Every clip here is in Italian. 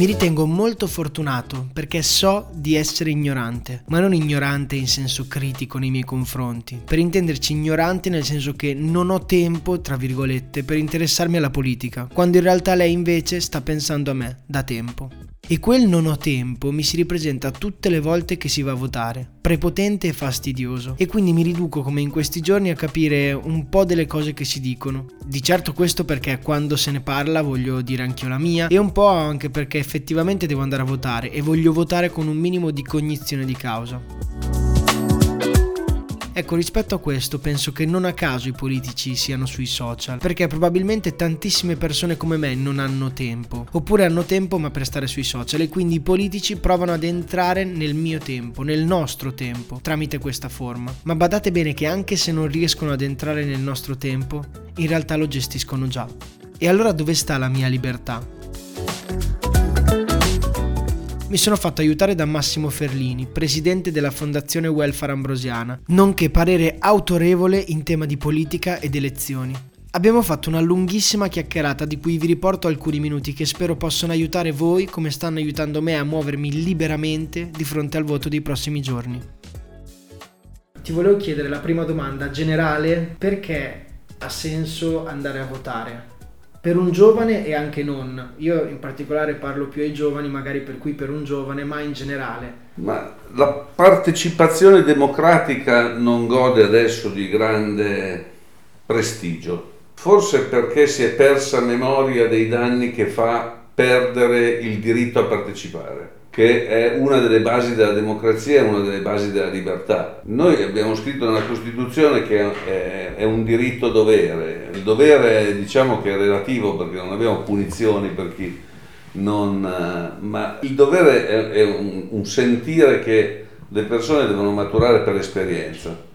Mi ritengo molto fortunato perché so di essere ignorante, ma non ignorante in senso critico nei miei confronti. Per intenderci ignorante nel senso che non ho tempo, tra virgolette, per interessarmi alla politica, quando in realtà lei invece sta pensando a me da tempo. E quel non ho tempo mi si ripresenta tutte le volte che si va a votare, prepotente e fastidioso. E quindi mi riduco come in questi giorni a capire un po' delle cose che si dicono. Di certo questo perché quando se ne parla voglio dire anch'io la mia e un po' anche perché effettivamente devo andare a votare e voglio votare con un minimo di cognizione di causa. Ecco, rispetto a questo penso che non a caso i politici siano sui social, perché probabilmente tantissime persone come me non hanno tempo, oppure hanno tempo ma per stare sui social e quindi i politici provano ad entrare nel mio tempo, nel nostro tempo, tramite questa forma. Ma badate bene che anche se non riescono ad entrare nel nostro tempo, in realtà lo gestiscono già. E allora dove sta la mia libertà? Mi sono fatto aiutare da Massimo Ferlini, presidente della Fondazione Welfare Ambrosiana, nonché parere autorevole in tema di politica ed elezioni. Abbiamo fatto una lunghissima chiacchierata di cui vi riporto alcuni minuti che spero possano aiutare voi come stanno aiutando me a muovermi liberamente di fronte al voto dei prossimi giorni. Ti volevo chiedere la prima domanda generale, perché ha senso andare a votare? Per un giovane e anche non. Io in particolare parlo più ai giovani, magari per cui per un giovane, ma in generale. Ma la partecipazione democratica non gode adesso di grande prestigio. Forse perché si è persa memoria dei danni che fa perdere il diritto a partecipare che è una delle basi della democrazia una delle basi della libertà. Noi abbiamo scritto nella Costituzione che è, un diritto dovere, il dovere diciamo che è relativo perché non abbiamo punizioni per chi non... ma il dovere è, un, sentire che le persone devono maturare per esperienza.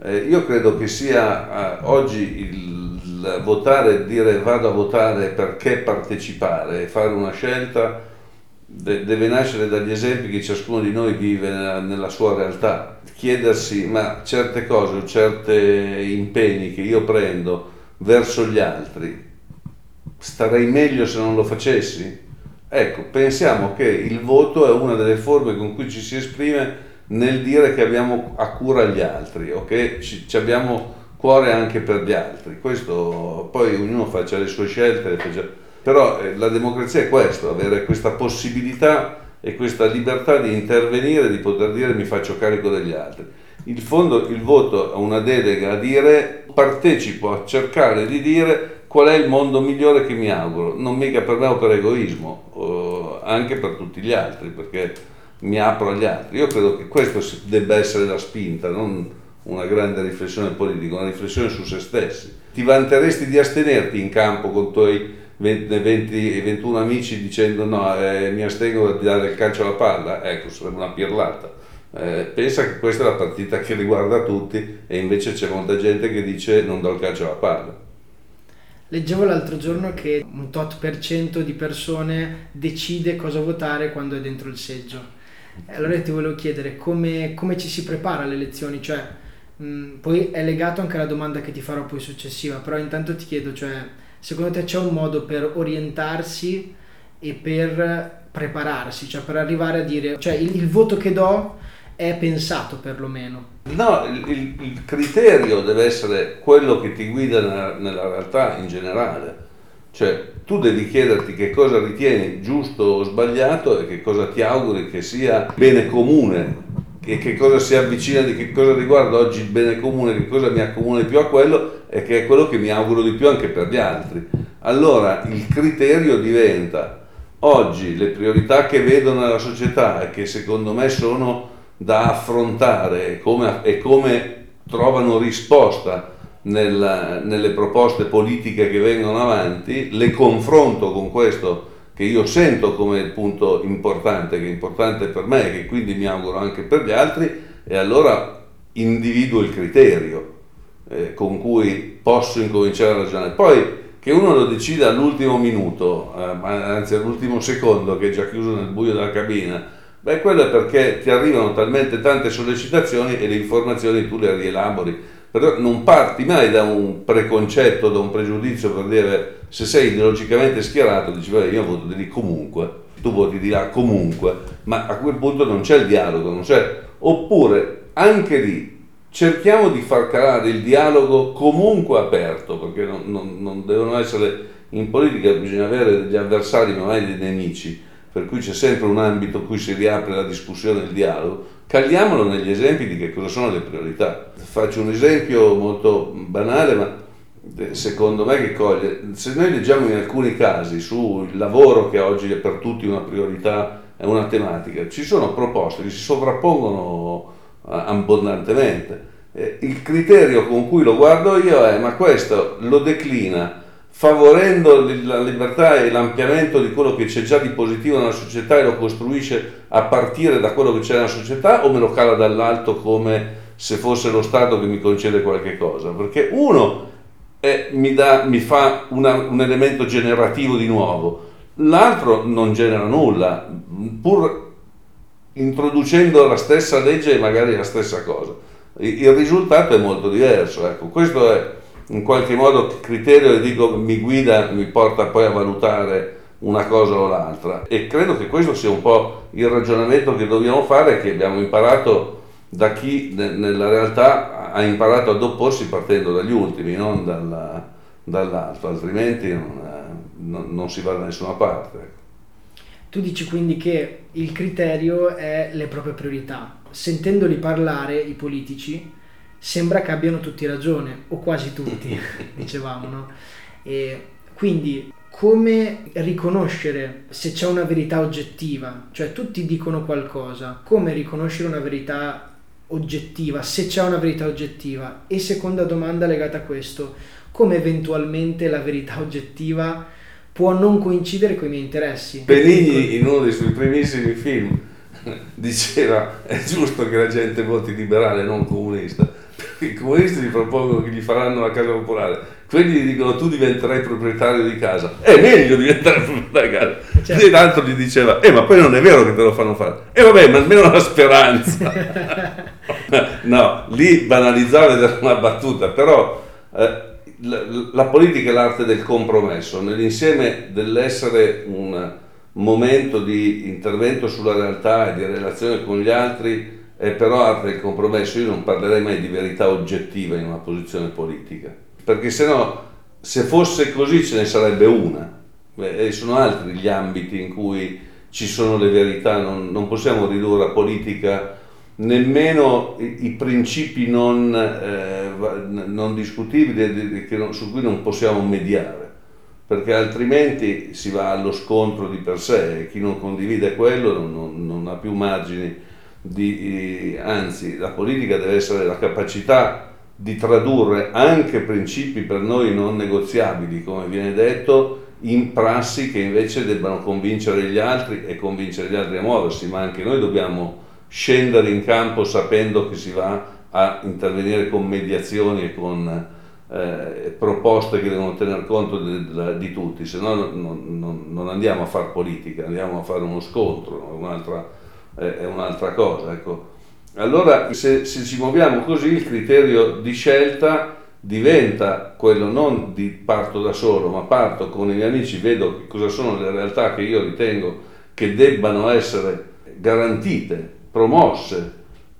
Eh, io credo che sia eh, oggi il, votare, dire vado a votare perché partecipare e fare una scelta deve nascere dagli esempi che ciascuno di noi vive nella, sua realtà. Chiedersi, ma certe cose o certi impegni che io prendo verso gli altri, starei meglio se non lo facessi? Ecco, pensiamo che il voto è una delle forme con cui ci si esprime nel dire che abbiamo a cura gli altri o che ci, ci abbiamo cuore anche per gli altri. Questo poi ognuno faccia le sue scelte, le faccia però eh, la democrazia è questo, avere questa possibilità e questa libertà di intervenire, di poter dire mi faccio carico degli altri. Il fondo, il voto ha una delega a dire partecipo a cercare di dire qual è il mondo migliore che mi auguro, non mica per me o per egoismo, anche per tutti gli altri, perché mi apro agli altri. Io credo che questo debba essere la spinta, non una grande riflessione politica, una riflessione su se stessi. Ti vanteresti di astenerti in campo con i tuoi 20, 20, 21 amici dicendo no, eh, mi astengo da dare il calcio alla palla, ecco, sarebbe una pirlata. Eh, pensa che questa è la partita che riguarda tutti e invece c'è molta gente che dice non do il calcio alla palla. Leggevo l'altro giorno che un tot per cento di persone decide cosa votare quando è dentro il seggio. Allora ti volevo chiedere come, come ci si prepara alle elezioni, cioè, mh, poi è legato anche alla domanda che ti farò poi successiva, però intanto ti chiedo, cioè, secondo te c'è un modo per orientarsi e per prepararsi, cioè per arrivare a dire, cioè il, il voto che do è pensato perlomeno. No, il, il, criterio deve essere quello che ti guida nella, nella, realtà in generale. Cioè, tu devi chiederti che cosa ritieni giusto o sbagliato e che cosa ti auguri che sia bene comune e che cosa si avvicina, di che cosa riguarda oggi il bene comune, che cosa mi accomuna di più a quello e che è quello che mi auguro di più anche per gli altri. Allora il criterio diventa oggi le priorità che vedo nella società e che secondo me sono da affrontare e come, e come trovano risposta nella, nelle proposte politiche che vengono avanti, le confronto con questo che io sento come il punto importante, che è importante per me e che quindi mi auguro anche per gli altri, e allora individuo il criterio eh, con cui posso incominciare a ragionare. Poi che uno lo decida all'ultimo minuto, eh, anzi all'ultimo secondo che è già chiuso nel buio della cabina, beh quello è perché ti arrivano talmente tante sollecitazioni e le informazioni tu le rielabori però non parti mai da un preconcetto, da un pregiudizio per dire se sei ideologicamente schierato, dici vabbè io voto di lì comunque, tu voti di là comunque, ma a quel punto non c'è il dialogo, non c'è. Oppure anche lì cerchiamo di far calare il dialogo comunque aperto, perché non, non, non devono essere in politica, bisogna avere degli avversari ma mai dei nemici, per cui c'è sempre un ambito in cui si riapre la discussione e il dialogo Cagliamolo negli esempi di che cosa sono le priorità. Faccio un esempio molto banale, ma eh, secondo me che coglie. Se noi leggiamo in alcuni casi sul lavoro che oggi è per tutti una priorità, è una tematica, ci sono proposte che si sovrappongono abbondantemente. Eh, il criterio con cui lo guardo io è ma questo lo declina favorendo la libertà e l'ampliamento di quello che c'è già di positivo nella società e lo costruisce a partire da quello che c'è nella società o me lo cala dall'alto come se fosse lo Stato che mi concede qualche cosa? Perché uno è, mi, dà, mi, fa una, un elemento generativo di nuovo, l'altro non genera nulla, pur introducendo la stessa legge e magari la stessa cosa. Il risultato è molto diverso. Ecco, questo è in qualche modo criterio che dico mi guida, mi porta poi a valutare una cosa o l'altra. E credo che questo sia un po' il ragionamento che dobbiamo fare, che abbiamo imparato da chi nella realtà ha imparato ad opporsi partendo dagli ultimi, non dalla, dall'alto, altrimenti non, non, non, si va da nessuna parte. Tu dici quindi che il criterio è le proprie priorità. Sentendoli parlare i politici, sembra che abbiano tutti ragione, o quasi tutti, dicevamo, no? E quindi come riconoscere se c'è una verità oggettiva, cioè tutti dicono qualcosa, come riconoscere una verità oggettiva, se c'è una verità oggettiva? E seconda domanda legata a questo, come eventualmente la verità oggettiva può non coincidere con i miei interessi? Benigni in uno dei suoi primissimi film diceva è giusto che la gente voti liberale non comunista i comunisti gli propongono che gli faranno la casa popolare, quelli gli dicono tu diventerai proprietario di casa, è meglio diventare proprietario di casa. Certo. E l'altro gli diceva, eh ma poi non è vero che te lo fanno fare, e eh, vabbè ma almeno la speranza. no, lì banalizzare era una battuta, però eh, la, la politica è l'arte del compromesso, nell'insieme dell'essere un momento di intervento sulla realtà e di relazione con gli altri, è però arte del compromesso, io non parlerei mai di verità oggettiva in una posizione politica, perché se no, se fosse così ce ne sarebbe una, e sono altri gli ambiti in cui ci sono le verità, non, non possiamo ridurre la politica nemmeno i, i principi non, eh, non discutibili non, su cui non possiamo mediare perché altrimenti si va allo scontro di per sé e chi non condivide quello non, non, ha più margini di, anzi la politica deve essere la capacità di tradurre anche principi per noi non negoziabili, come viene detto, in prassi che invece debbano convincere gli altri e convincere gli altri a muoversi, ma anche noi dobbiamo scendere in campo sapendo che si va a intervenire con mediazioni e con eh, proposte che devono tener conto di, di, tutti, se no non, non, andiamo a fare politica, andiamo a fare uno scontro, un'altra è un'altra cosa. Ecco. Allora, se, se ci muoviamo così, il criterio di scelta diventa quello non di parto da solo, ma parto con i miei amici, vedo cosa sono le realtà che io ritengo che debbano essere garantite, promosse,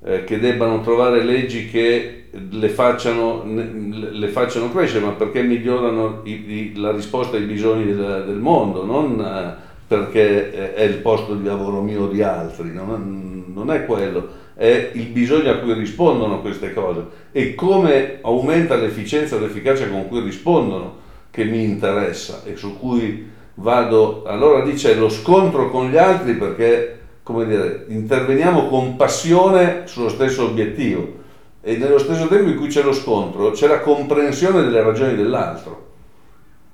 eh, che debbano trovare leggi che le facciano, le facciano crescere, ma perché migliorano i, i, la risposta ai bisogni del, del mondo, non eh, perché è il posto di lavoro mio o di altri, non non è quello, è il bisogno a cui rispondono queste cose e come aumenta l'efficienza e l'efficacia con cui rispondono che mi interessa e su cui vado. Allora dice lo scontro con gli altri perché come dire, interveniamo con passione sullo stesso obiettivo e nello stesso tempo in cui c'è lo scontro c'è la comprensione delle ragioni dell'altro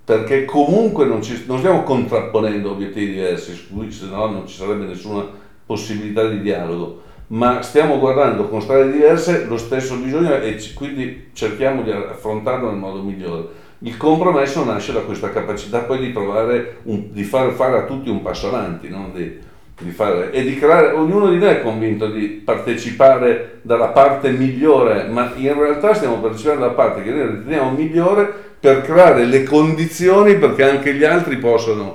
perché comunque non, ci, non stiamo contrapponendo obiettivi diversi, se no non ci sarebbe nessuna possibilità di dialogo, ma stiamo guardando con strade diverse lo stesso bisogno e quindi cerchiamo di affrontarlo nel modo migliore. Il compromesso nasce da questa capacità poi di trovare, un, di far fare a tutti un passo avanti, no? di, di fare, e di creare, ognuno di noi è convinto di partecipare dalla parte migliore, ma in realtà stiamo partecipando dalla parte che noi riteniamo migliore per creare le condizioni perché anche gli altri possano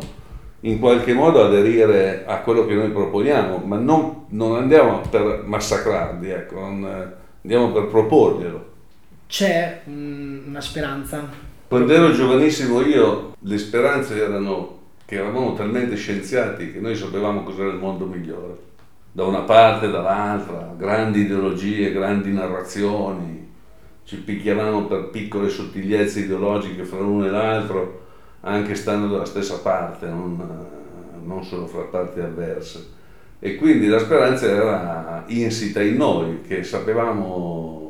in qualche modo aderire a quello che noi proponiamo, ma non, non andiamo per massacrarli, ecco, non, andiamo per proporglielo. C'è una speranza? Quando ero giovanissimo io le speranze erano che eravamo talmente scienziati che noi sapevamo cos'era il mondo migliore. Da una parte e dall'altra, grandi ideologie, grandi narrazioni, ci picchiavamo per piccole sottigliezze ideologiche fra l'uno e l'altro, anche stando dalla stessa parte, non, non solo fra parti avverse. E quindi la speranza era insita in noi, che sapevamo,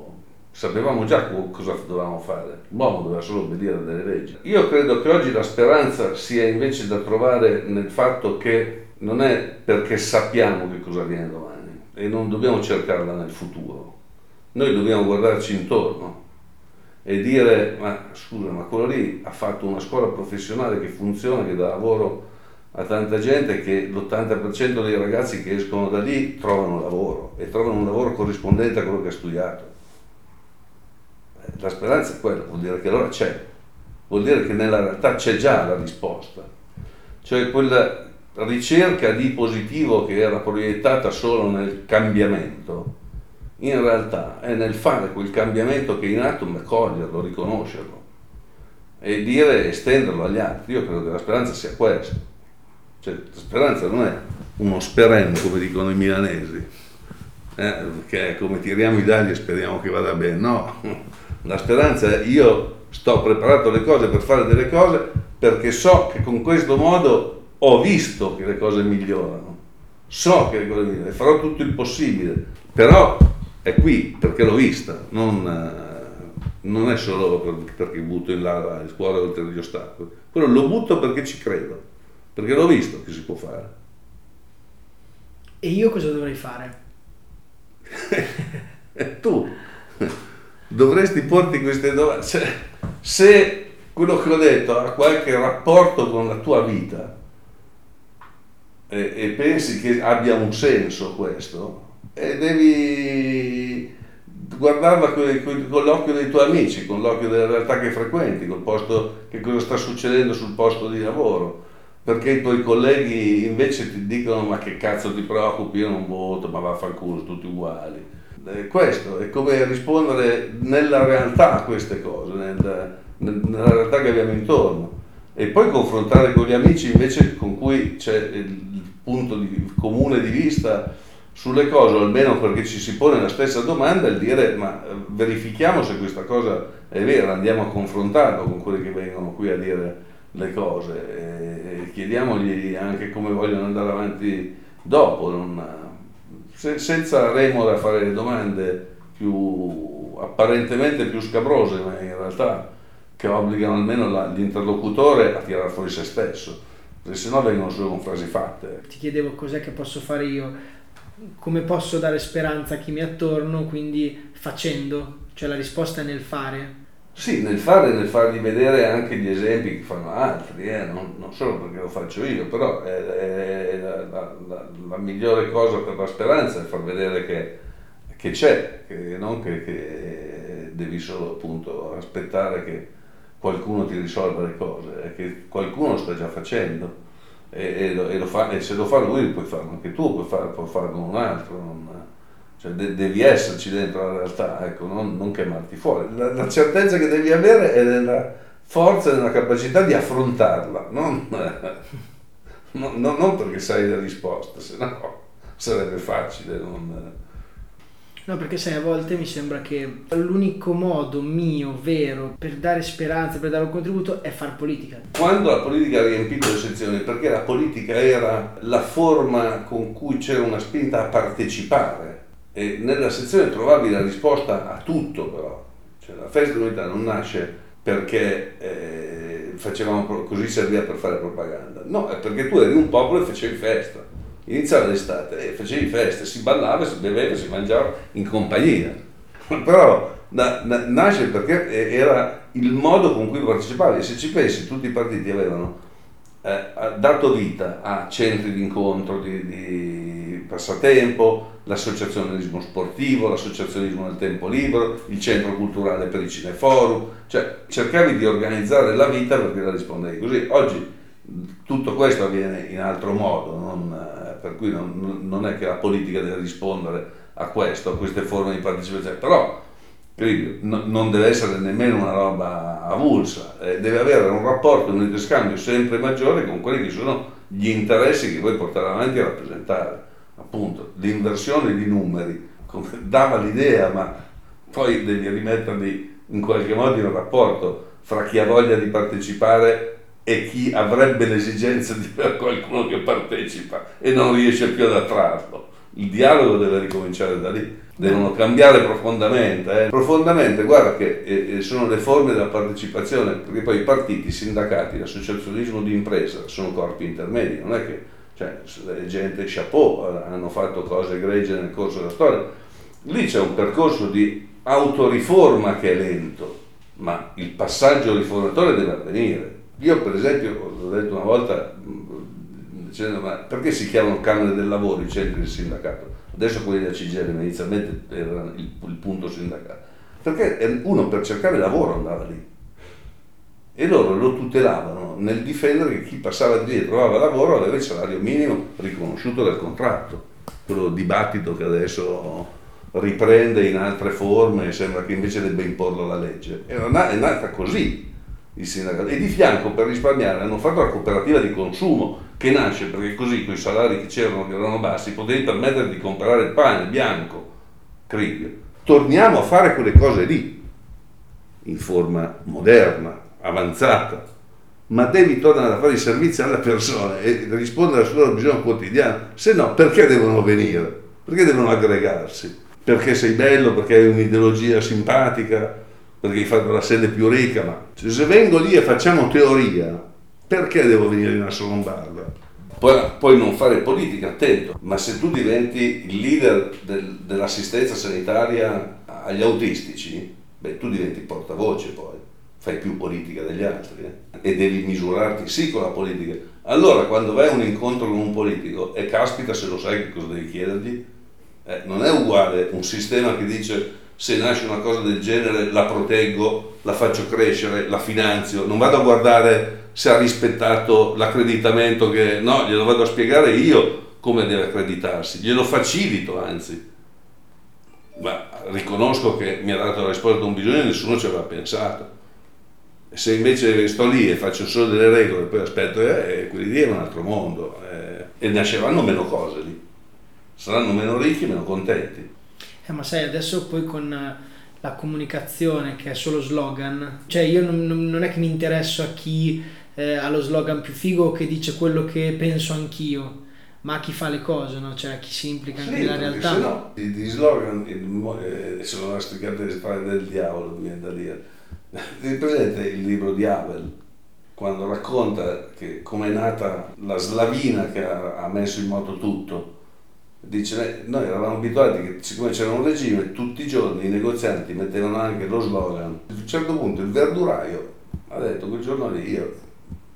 sapevamo già cosa dovevamo fare. L'uomo doveva solo obbedire delle leggi. Io credo che oggi la speranza sia invece da trovare nel fatto che non è perché sappiamo che cosa viene domani e non dobbiamo cercarla nel futuro noi dobbiamo guardarci intorno e dire, ma scusa, ma quello lì ha fatto una scuola professionale che funziona, che dà lavoro a tanta gente, che l'80% dei ragazzi che escono da lì trovano lavoro e trovano un lavoro corrispondente a quello che ha studiato. La speranza è quella, vuol dire che allora c'è, vuol dire che nella realtà c'è già la risposta, cioè quella ricerca di positivo che era proiettata solo nel cambiamento in realtà è nel fare quel cambiamento che è in atto, ma coglierlo, riconoscerlo e dire, estenderlo agli altri. Io credo che la speranza sia questa. Cioè, la speranza non è uno speren, come dicono i milanesi, eh, che è come tiriamo i dadi e speriamo che vada bene. No, la speranza è io sto preparato le cose per fare delle cose perché so che con questo modo ho visto che le cose migliorano. So che le cose migliorano e farò tutto il possibile. Però è qui perché l'ho vista, non, eh, non è solo per, perché butto in là il cuore oltre gli ostacoli, quello lo butto perché ci credo, perché l'ho visto che si può fare. E io cosa dovrei fare? tu dovresti porti queste domande. Cioè, se quello che ho detto ha qualche rapporto con la tua vita e, e pensi che abbia un senso questo, e devi guardarla con, con, con, l'occhio dei tuoi amici, con l'occhio della realtà che frequenti, col posto, che cosa sta succedendo sul posto di lavoro. Perché i tuoi colleghi invece ti dicono ma che cazzo ti preoccupi, io non voto, ma vaffanculo, tutti uguali. Questo è come rispondere nella realtà a queste cose, nel, nella realtà che abbiamo intorno. E poi confrontare con gli amici invece con cui c'è il punto di, comune di vista sulle cose, o almeno perché ci si pone la stessa domanda, il dire ma eh, verifichiamo se questa cosa è vera, andiamo a confrontarlo con quelli che vengono qui a dire le cose e chiediamogli anche come vogliono andare avanti dopo, non, se, senza remore a fare domande più apparentemente più scabrose, ma in realtà che obbligano almeno la, l'interlocutore a tirare fuori se stesso, perché sennò vengono solo con frasi fatte. Ti chiedevo cos'è che posso fare io come posso dare speranza a chi mi è attorno, quindi facendo, cioè la risposta è nel fare. Sì, nel fare nel fargli vedere anche gli esempi che fanno altri, eh? non, non, solo perché lo faccio io, però è, è la, la, la, la, migliore cosa per la speranza è far vedere che, che c'è, che non che, che, devi solo appunto aspettare che qualcuno ti risolva le cose, è che qualcuno lo sta già facendo e, e, lo, e, lo fa, e, se lo fa lui puoi farlo anche tu, puoi, far, puoi farlo un altro, non, cioè de, devi esserci dentro la realtà, ecco, non, non chiamarti fuori. La, la, certezza che devi avere è nella forza e nella capacità di affrontarla, non, non, non perché sai le risposte, se no sarebbe facile. No, perché sai, a volte mi sembra che l'unico modo mio, vero, per dare speranza, per dare un contributo è far politica. Quando la politica ha riempito le sezioni, perché la politica era la forma con cui c'era una spinta a partecipare e nella sezione trovavi la risposta a tutto però. Cioè, la festa dell'unità non nasce perché eh, facevamo così serviva per fare propaganda, no, è perché tu eri un popolo e facevi festa iniziava l'estate e facevi feste, si ballava, si beveva, si mangiava in compagnia. Però na, na, nasce perché era il modo con cui partecipavi. Se ci pensi, tutti i partiti avevano eh, dato vita a centri di incontro, di, di passatempo, l'associazionismo sportivo, l'associazionismo del tempo libero, il centro culturale per i cineforum, cioè cercavi di organizzare la vita perché la rispondevi così. Oggi tutto questo avviene in altro modo, non, per cui non, non, è che la politica deve rispondere a questo, a queste forme di partecipazione, però non deve essere nemmeno una roba avulsa, eh, deve avere un rapporto, un interscambio sempre maggiore con quelli che sono gli interessi che vuoi portare avanti a rappresentare. Appunto, l'inversione di numeri dava l'idea, ma poi devi rimetterli in qualche modo in rapporto fra chi ha voglia di partecipare e chi avrebbe l'esigenza di avere qualcuno che partecipa e non riesce più ad attrarlo. Il dialogo deve ricominciare da lì, devono cambiare profondamente. Eh. Profondamente, guarda che eh, sono le forme della partecipazione, perché poi i partiti, i sindacati, l'associazionismo di impresa sono corpi intermedi, non è che cioè, gente chapeau hanno fatto cose egregie nel corso della storia. Lì c'è un percorso di autoriforma che è lento, ma il passaggio riformatore deve avvenire io per esempio, l'ho detto una volta, dicendo ma perché si chiamano Camere del Lavoro i centri del sindacato? Adesso quelli della CGL, ma inizialmente era il, il punto sindacato. Perché uno per cercare lavoro andava lì e loro lo tutelavano nel difendere che chi passava di lì e trovava lavoro aveva il salario minimo riconosciuto dal contratto. Quello dibattito che adesso riprende in altre forme e sembra che invece debba imporlo la legge. È nata così, il sindacato e di fianco per risparmiare hanno fatto la cooperativa di consumo che nasce perché così con i salari che c'erano che erano bassi potevi permettere di comprare il pane bianco, cricchio. Torniamo a fare quelle cose lì in forma moderna, avanzata, ma devi tornare a fare i servizi alle persone e rispondere al loro bisogno quotidiano, se no perché devono venire? Perché devono aggregarsi? Perché sei bello, perché hai un'ideologia simpatica, perché hai fatto la sede più ricca, ma se vengo lì e facciamo teoria, perché devo venire in Asso Lombarda? Poi, puoi non fare politica, attento, ma se tu diventi il leader del, dell'assistenza sanitaria agli autistici, beh, tu diventi portavoce poi, fai più politica degli altri eh? e devi misurarti sì con la politica. Allora quando vai a un incontro con un politico e caspita se lo sai che cosa devi chiedergli, eh, non è uguale un sistema che dice se nasce una cosa del genere la proteggo, la faccio crescere, la finanzio, non vado a guardare se ha rispettato l'accreditamento che no, glielo vado a spiegare io come deve accreditarsi, glielo facilito anzi. Ma riconosco che mi ha dato la risposta a un bisogno e nessuno ci aveva pensato. Se invece sto lì e faccio solo delle regole e poi aspetto, eh, quelli lì è un altro mondo eh, e nasceranno meno cose lì, saranno meno ricchi, meno contenti. Eh, ma sai, adesso poi con eh, la comunicazione che è solo slogan, cioè io non, non è che mi interesso a chi eh, ha lo slogan più figo che dice quello che penso anch'io, ma a chi fa le cose, no? cioè a chi si implica anche sì, nella realtà. Se no, di slogan eh, sono la stricata di fare del diavolo, da dire. Ti presente il libro di Abel? Quando racconta come è nata la slavina che ha, ha messo in moto tutto, Dice, noi eravamo abituati che siccome c'era un regime, tutti i giorni i negozianti mettevano anche lo slogan. A un certo punto il verduraio ha detto quel giorno lì io,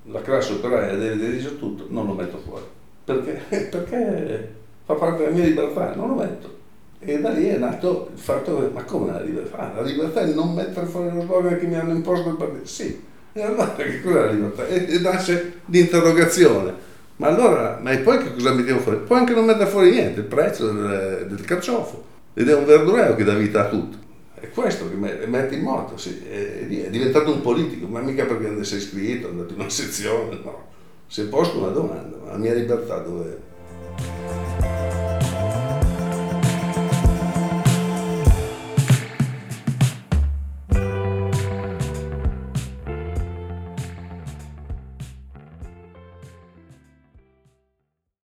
la classe operaia deve dirigere tutto, non lo metto fuori. Perché? Perché fa parte della mia libertà, non lo metto. E da lì è nato il fatto che, ma come la libertà? La libertà è non mettere fuori lo slogan che mi hanno imposto il partito. Sì, e allora che cos'è la libertà? E, e nasce l'interrogazione ma allora, ma e poi che cosa mettiamo fuori? Puoi anche non mettere fuori niente, il prezzo del, del carciofo. Ed è un verduraio che dà vita a tutto. È questo che mette in moto, sì. è, è, diventato un politico, ma mica perché ne sei iscritto, è andato in una sezione, no. Se posto una domanda, ma la mia libertà dove è?